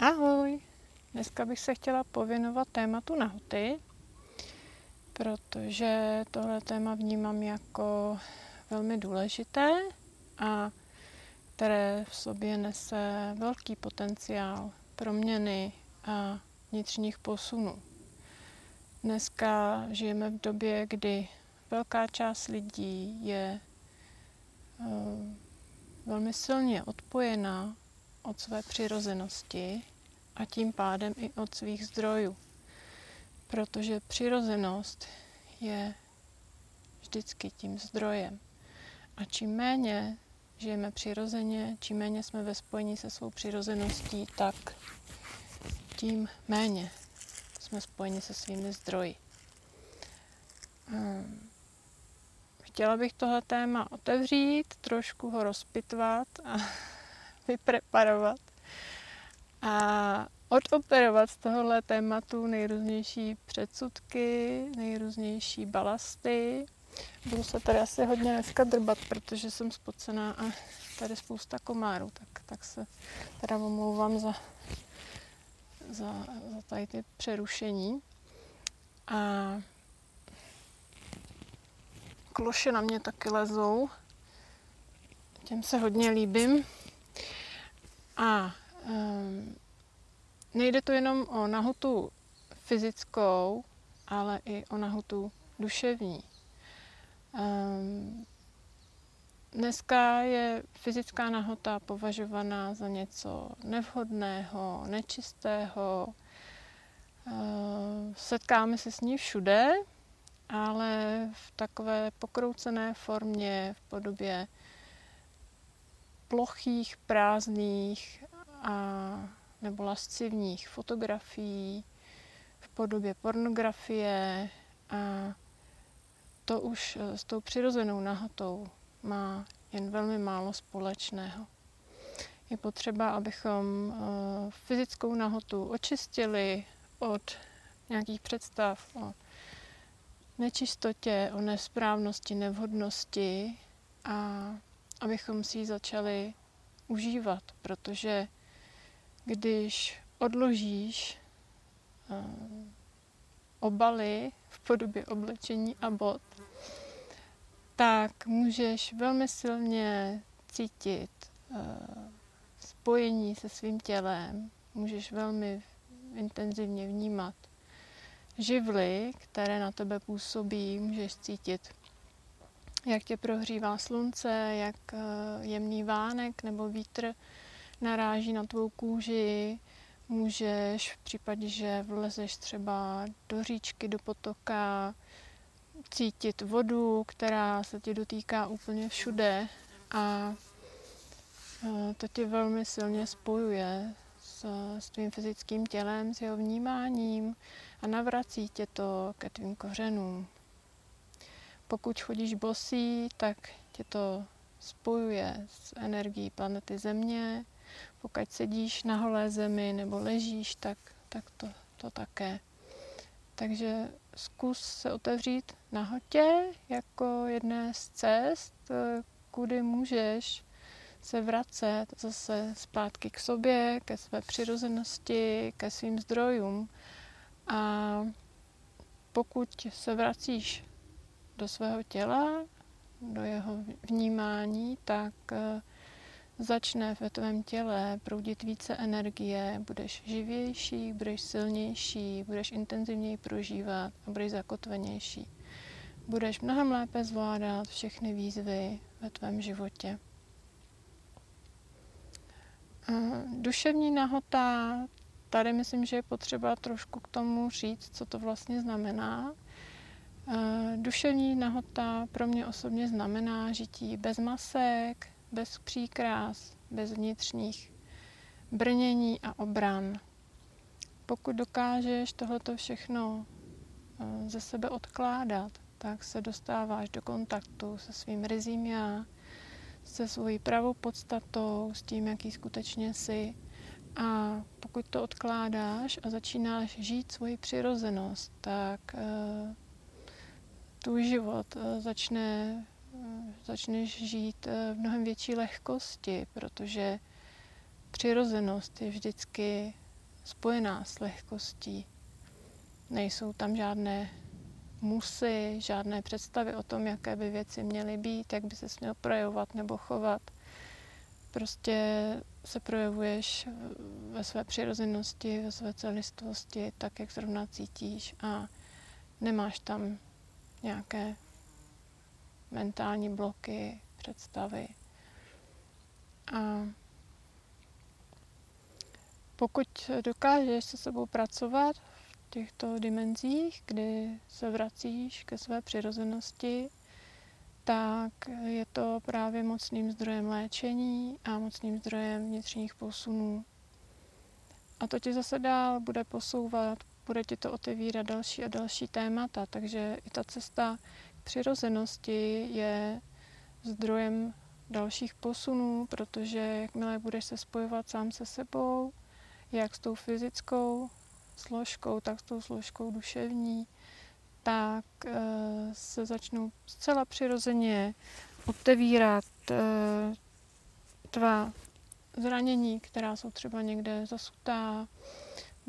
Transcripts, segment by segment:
Ahoj! Dneska bych se chtěla pověnovat tématu nahoty, protože tohle téma vnímám jako velmi důležité a které v sobě nese velký potenciál proměny a vnitřních posunů. Dneska žijeme v době, kdy velká část lidí je uh, velmi silně odpojená od své přirozenosti a tím pádem i od svých zdrojů. Protože přirozenost je vždycky tím zdrojem. A čím méně žijeme přirozeně, čím méně jsme ve spojení se svou přirozeností, tak tím méně jsme spojeni se svými zdroji. Ehm, chtěla bych tohle téma otevřít, trošku ho rozpitvat a vypreparovat a odoperovat z tohohle tématu nejrůznější předsudky, nejrůznější balasty. Budu se tady asi hodně dneska drbat, protože jsem spocená a tady spousta komárů, tak, tak se teda omlouvám za, za, za tady ty přerušení. A kloše na mě taky lezou. Těm se hodně líbím. A um, nejde to jenom o nahotu fyzickou, ale i o nahotu duševní. Um, dneska je fyzická nahota považovaná za něco nevhodného, nečistého. Uh, setkáme se s ní všude, ale v takové pokroucené formě, v podobě plochých, prázdných a, nebo lascivních fotografií v podobě pornografie a to už eh, s tou přirozenou nahotou má jen velmi málo společného. Je potřeba, abychom eh, fyzickou nahotu očistili od nějakých představ o nečistotě, o nesprávnosti, nevhodnosti a abychom si ji začali užívat, protože když odložíš uh, obaly v podobě oblečení a bot, tak můžeš velmi silně cítit uh, spojení se svým tělem, můžeš velmi intenzivně vnímat živly, které na tebe působí, můžeš cítit jak tě prohřívá slunce, jak eh, jemný vánek nebo vítr naráží na tvou kůži. Můžeš v případě, že vlezeš třeba do říčky, do potoka, cítit vodu, která se ti dotýká úplně všude a eh, to tě velmi silně spojuje s, s tvým fyzickým tělem, s jeho vnímáním a navrací tě to ke tvým kořenům. Pokud chodíš bosý, tak tě to spojuje s energií planety Země. Pokud sedíš na holé zemi nebo ležíš, tak, tak to, to také. Takže zkus se otevřít nahotě jako jedné z cest, kudy můžeš se vracet zase zpátky k sobě, ke své přirozenosti, ke svým zdrojům. A pokud se vracíš do svého těla, do jeho vnímání, tak eh, začne ve tvém těle proudit více energie, budeš živější, budeš silnější, budeš intenzivněji prožívat a budeš zakotvenější. Budeš mnohem lépe zvládat všechny výzvy ve tvém životě. Duševní nahota, tady myslím, že je potřeba trošku k tomu říct, co to vlastně znamená. Duševní nahota pro mě osobně znamená žití bez masek, bez příkrás, bez vnitřních brnění a obran. Pokud dokážeš tohleto všechno eh, ze sebe odkládat, tak se dostáváš do kontaktu se svým rizím já, se svojí pravou podstatou, s tím, jaký skutečně jsi. A pokud to odkládáš a začínáš žít svoji přirozenost, tak uh, tvůj život uh, začne, uh, začneš žít uh, v mnohem větší lehkosti, protože přirozenost je vždycky spojená s lehkostí. Nejsou tam žádné musy, žádné představy o tom, jaké by věci měly být, jak by se směl projevovat nebo chovat. Prostě se projevuješ ve své přirozenosti, ve své celistvosti, tak, jak zrovna cítíš a nemáš tam nějaké mentální bloky, představy. A pokud dokážeš se sebou pracovat v těchto dimenzích, kdy se vracíš ke své přirozenosti, tak je to právě mocným zdrojem léčení a mocným zdrojem vnitřních posunů. A to ti zase dál bude posouvat, bude ti to otevírat další a další témata, takže i ta cesta k přirozenosti je zdrojem dalších posunů, protože jakmile budeš se spojovat sám se sebou, jak s tou fyzickou složkou, tak s tou složkou duševní, tak uh, se začnou zcela přirozeně otevírat uh, tvá zranění, která jsou třeba někde zasutá,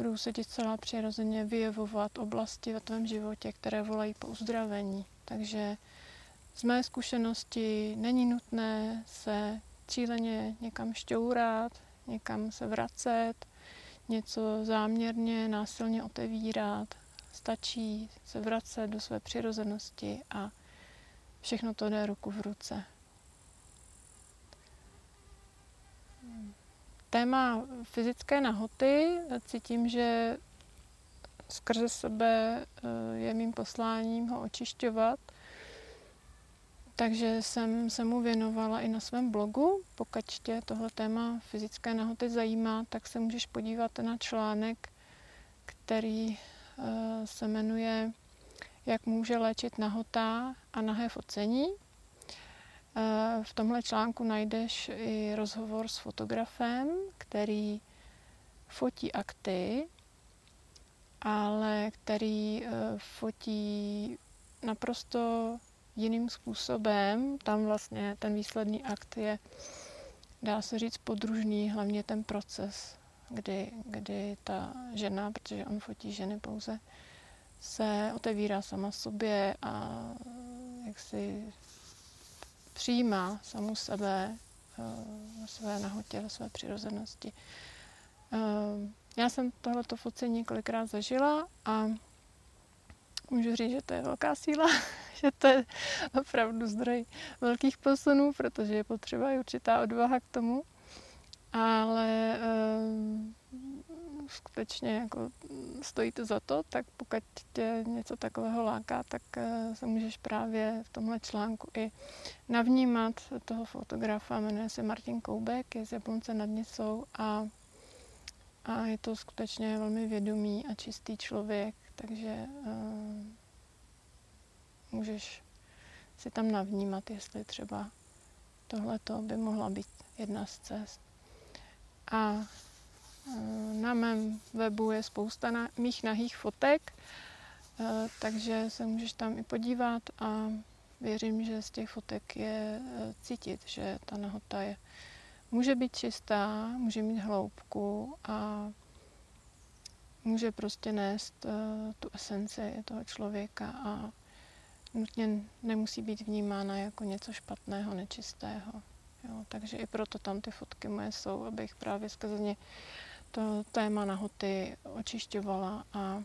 budou se ti zcela přirozeně vyjevovat oblasti ve tvém životě, které volají po uzdravení. Takže z mé zkušenosti není nutné se cíleně někam šťourat, někam se vracet, něco záměrně, násilně otevírat. Stačí se vracet do své přirozenosti a všechno to jde ruku v ruce. Téma fyzické nahoty cítím, že skrze sebe eh, je mým posláním ho očišťovat – takže jsem se mu věnovala i na svém blogu. Pokud tě tohle téma fyzické nahoty zajímá, tak se můžeš podívat na článek, který uh, se jmenuje Jak může léčit nahota a nahé focení. Uh, v tomhle článku najdeš i rozhovor s fotografem, který fotí akty, ale který uh, fotí naprosto jiným způsobem. Tam vlastně ten výsledný akt je, dá se říct, podružný, hlavně ten proces, kdy, kdy ta žena, protože on fotí ženy pouze, se otevírá sama sobě a jak si přijímá samu sebe ve své nahotě, ve své přirozenosti. Já jsem tohleto focení několikrát zažila a můžu říct, že to je velká síla, že to je opravdu zdroj velkých posunů, protože je potřeba i určitá odvaha k tomu. Ale um, skutečně jako stojí to za to, tak pokud tě něco takového láká, tak uh, se můžeš právě v tomhle článku i navnímat toho fotografa, jmenuje se Martin Koubek, je z Jablonce nad Nisou a, a je to skutečně velmi vědomý a čistý člověk, takže uh, můžeš si tam navnímat, jestli třeba tohleto by mohla být jedna z cest. A na mém webu je spousta na, mých nahých fotek, uh, takže se můžeš tam i podívat a věřím, že z těch fotek je cítit, že ta nahota je, může být čistá, může mít hloubku a může prostě nést uh, tu esenci toho člověka a nutně nemusí být vnímána jako něco špatného, nečistého. Jo, takže i proto tam ty fotky moje jsou, abych právě skrze ně to téma nahoty očišťovala a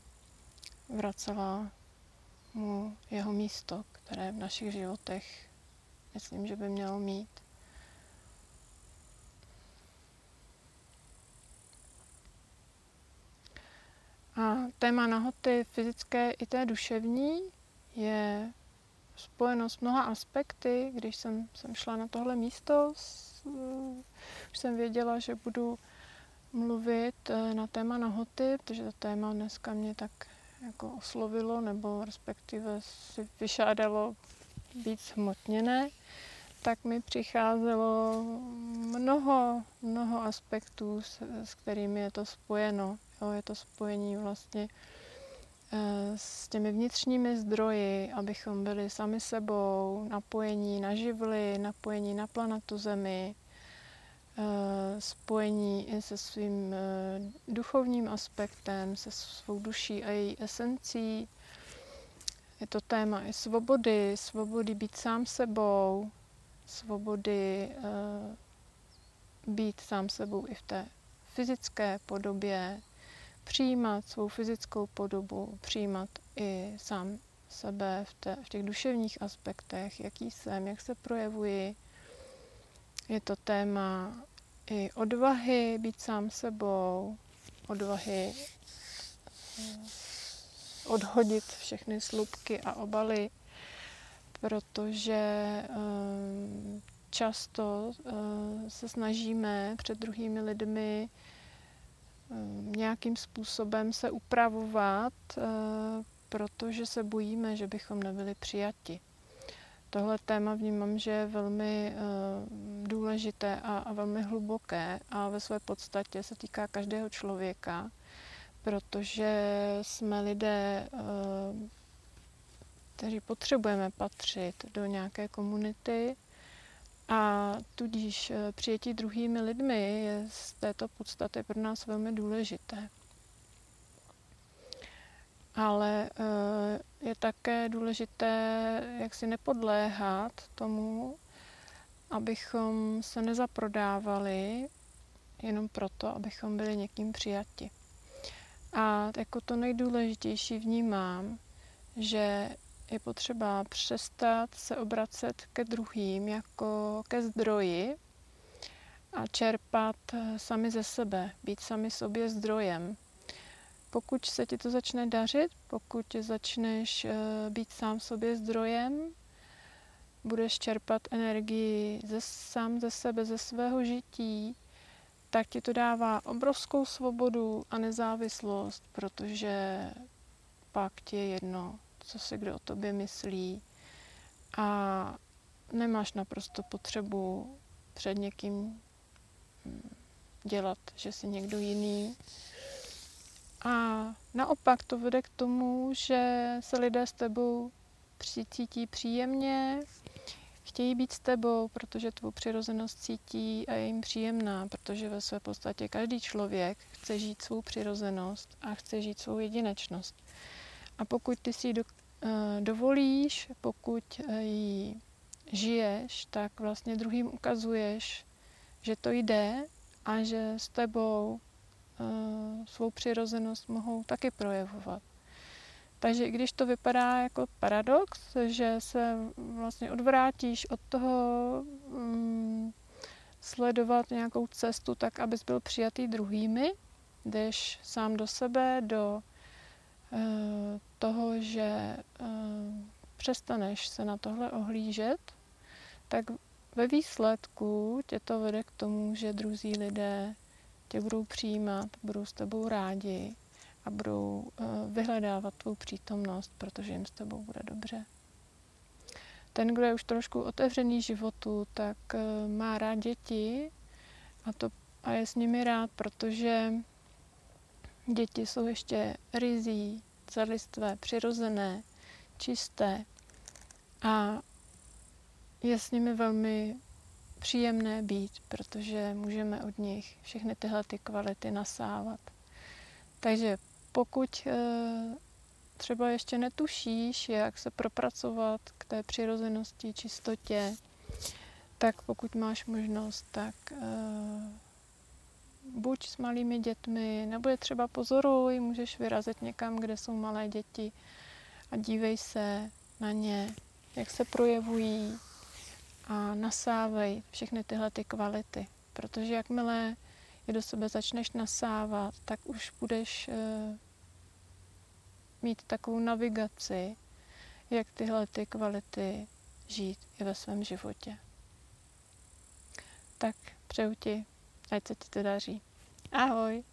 vracela mu jeho místo, které v našich životech myslím, že by mělo mít. A téma nahoty fyzické i té duševní je spojeno s mnoha aspekty. Když jsem, jsem šla na tohle místo, už jsem věděla, že budu mluvit eh, na téma nahoty, protože to téma dneska mě tak jako oslovilo, nebo respektive si vyšádalo být zhmotněné, tak mi přicházelo mnoho, mnoho aspektů, s, s kterými je to spojeno. Jo, je to spojení vlastně eh, s těmi vnitřními zdroji, abychom byli sami sebou, napojení na živly, napojení na planetu Zemi, spojení i se svým eh, duchovním aspektem, se svou duší a její esencí. Je to téma i svobody, svobody být sám sebou, svobody uh, být sám sebou i v té fyzické podobě, přijímat svou fyzickou podobu, přijímat i sám sebe v, té, v těch duševních aspektech, jaký jsem, jak se projevuji. Je to téma i odvahy být sám sebou, odvahy eh, odhodit všechny slupky a obaly, protože eh, často eh, se snažíme před druhými lidmi nějakým způsobem se upravovat, protože se bojíme, že bychom nebyli přijati. Tohle téma vnímám, že je velmi důležité a, a velmi hluboké a ve své podstatě se týká každého člověka, protože jsme lidé, uh, kteří potřebujeme patřit do nějaké komunity a tudíž uh, přijetí druhými lidmi je z této podstaty pro nás velmi důležité. Ale eh, je také důležité, jak si nepodléhat tomu, abychom se nezaprodávali jenom proto, abychom byli někým přijati. A jako to nejdůležitější vnímám, že je potřeba přestat se obracet ke druhým jako ke zdroji a čerpat eh, sami ze sebe, být sami sobě zdrojem pokud se ti to začne dařit, pokud začneš uh, být sám sobě zdrojem, budeš čerpat energii ze, sám ze sebe, ze svého žití, tak ti to dává obrovskou svobodu a nezávislost, protože pak ti je jedno, co si kdo o tobě myslí. A nemáš naprosto potřebu před někým hm, dělat, že jsi někdo jiný, a naopak to vede k tomu, že se lidé s tebou cítí příjemně, chtějí být s tebou, protože tvou přirozenost cítí a je jim příjemná, protože ve své podstatě každý člověk chce žít svou přirozenost a chce žít svou jedinečnost. A pokud ty si ji do, uh, dovolíš, pokud uh, ji žiješ, tak vlastně druhým ukazuješ, že to jde a že s tebou Eh, svou přirozenost mohou taky projevovat. Takže když to vypadá jako paradox, že se vlastně odvrátíš od toho um, sledovat nějakou cestu tak, abys byl přijatý druhými, jdeš sám do sebe, do uh, toho, že uh, přestaneš se na tohle ohlížet, tak ve výsledku tě to vede k tomu, že druzí lidé tě budou přijímat, budou s tebou rádi a budou uh, vyhledávat tvou přítomnost, protože jim s tebou bude dobře. Ten, kdo je už trošku otevřený životu, tak uh, má rád děti a, to, a je s nimi rád, protože děti jsou ještě rizí, celistvé, přirozené, čisté a je s nimi velmi příjemné být, protože můžeme od nich všechny tyhle ty kvality nasávat. Takže pokud eh, třeba ještě netušíš, jak se propracovat k té přirozenosti, čistotě, tak pokud máš možnost, tak uh, buď s malými dětmi, nebo je třeba pozoruj, můžeš vyrazit někam, kde jsou malé děti a dívej se na ně, jak se projevují, a nasávej všechny tyhle ty kvality, protože jakmile je do sebe začneš nasávat, tak už budeš uh, mít takovou navigaci, jak tyhle ty kvality žít i ve svém životě. Tak přeju ti, ať se ti to daří. Ahoj!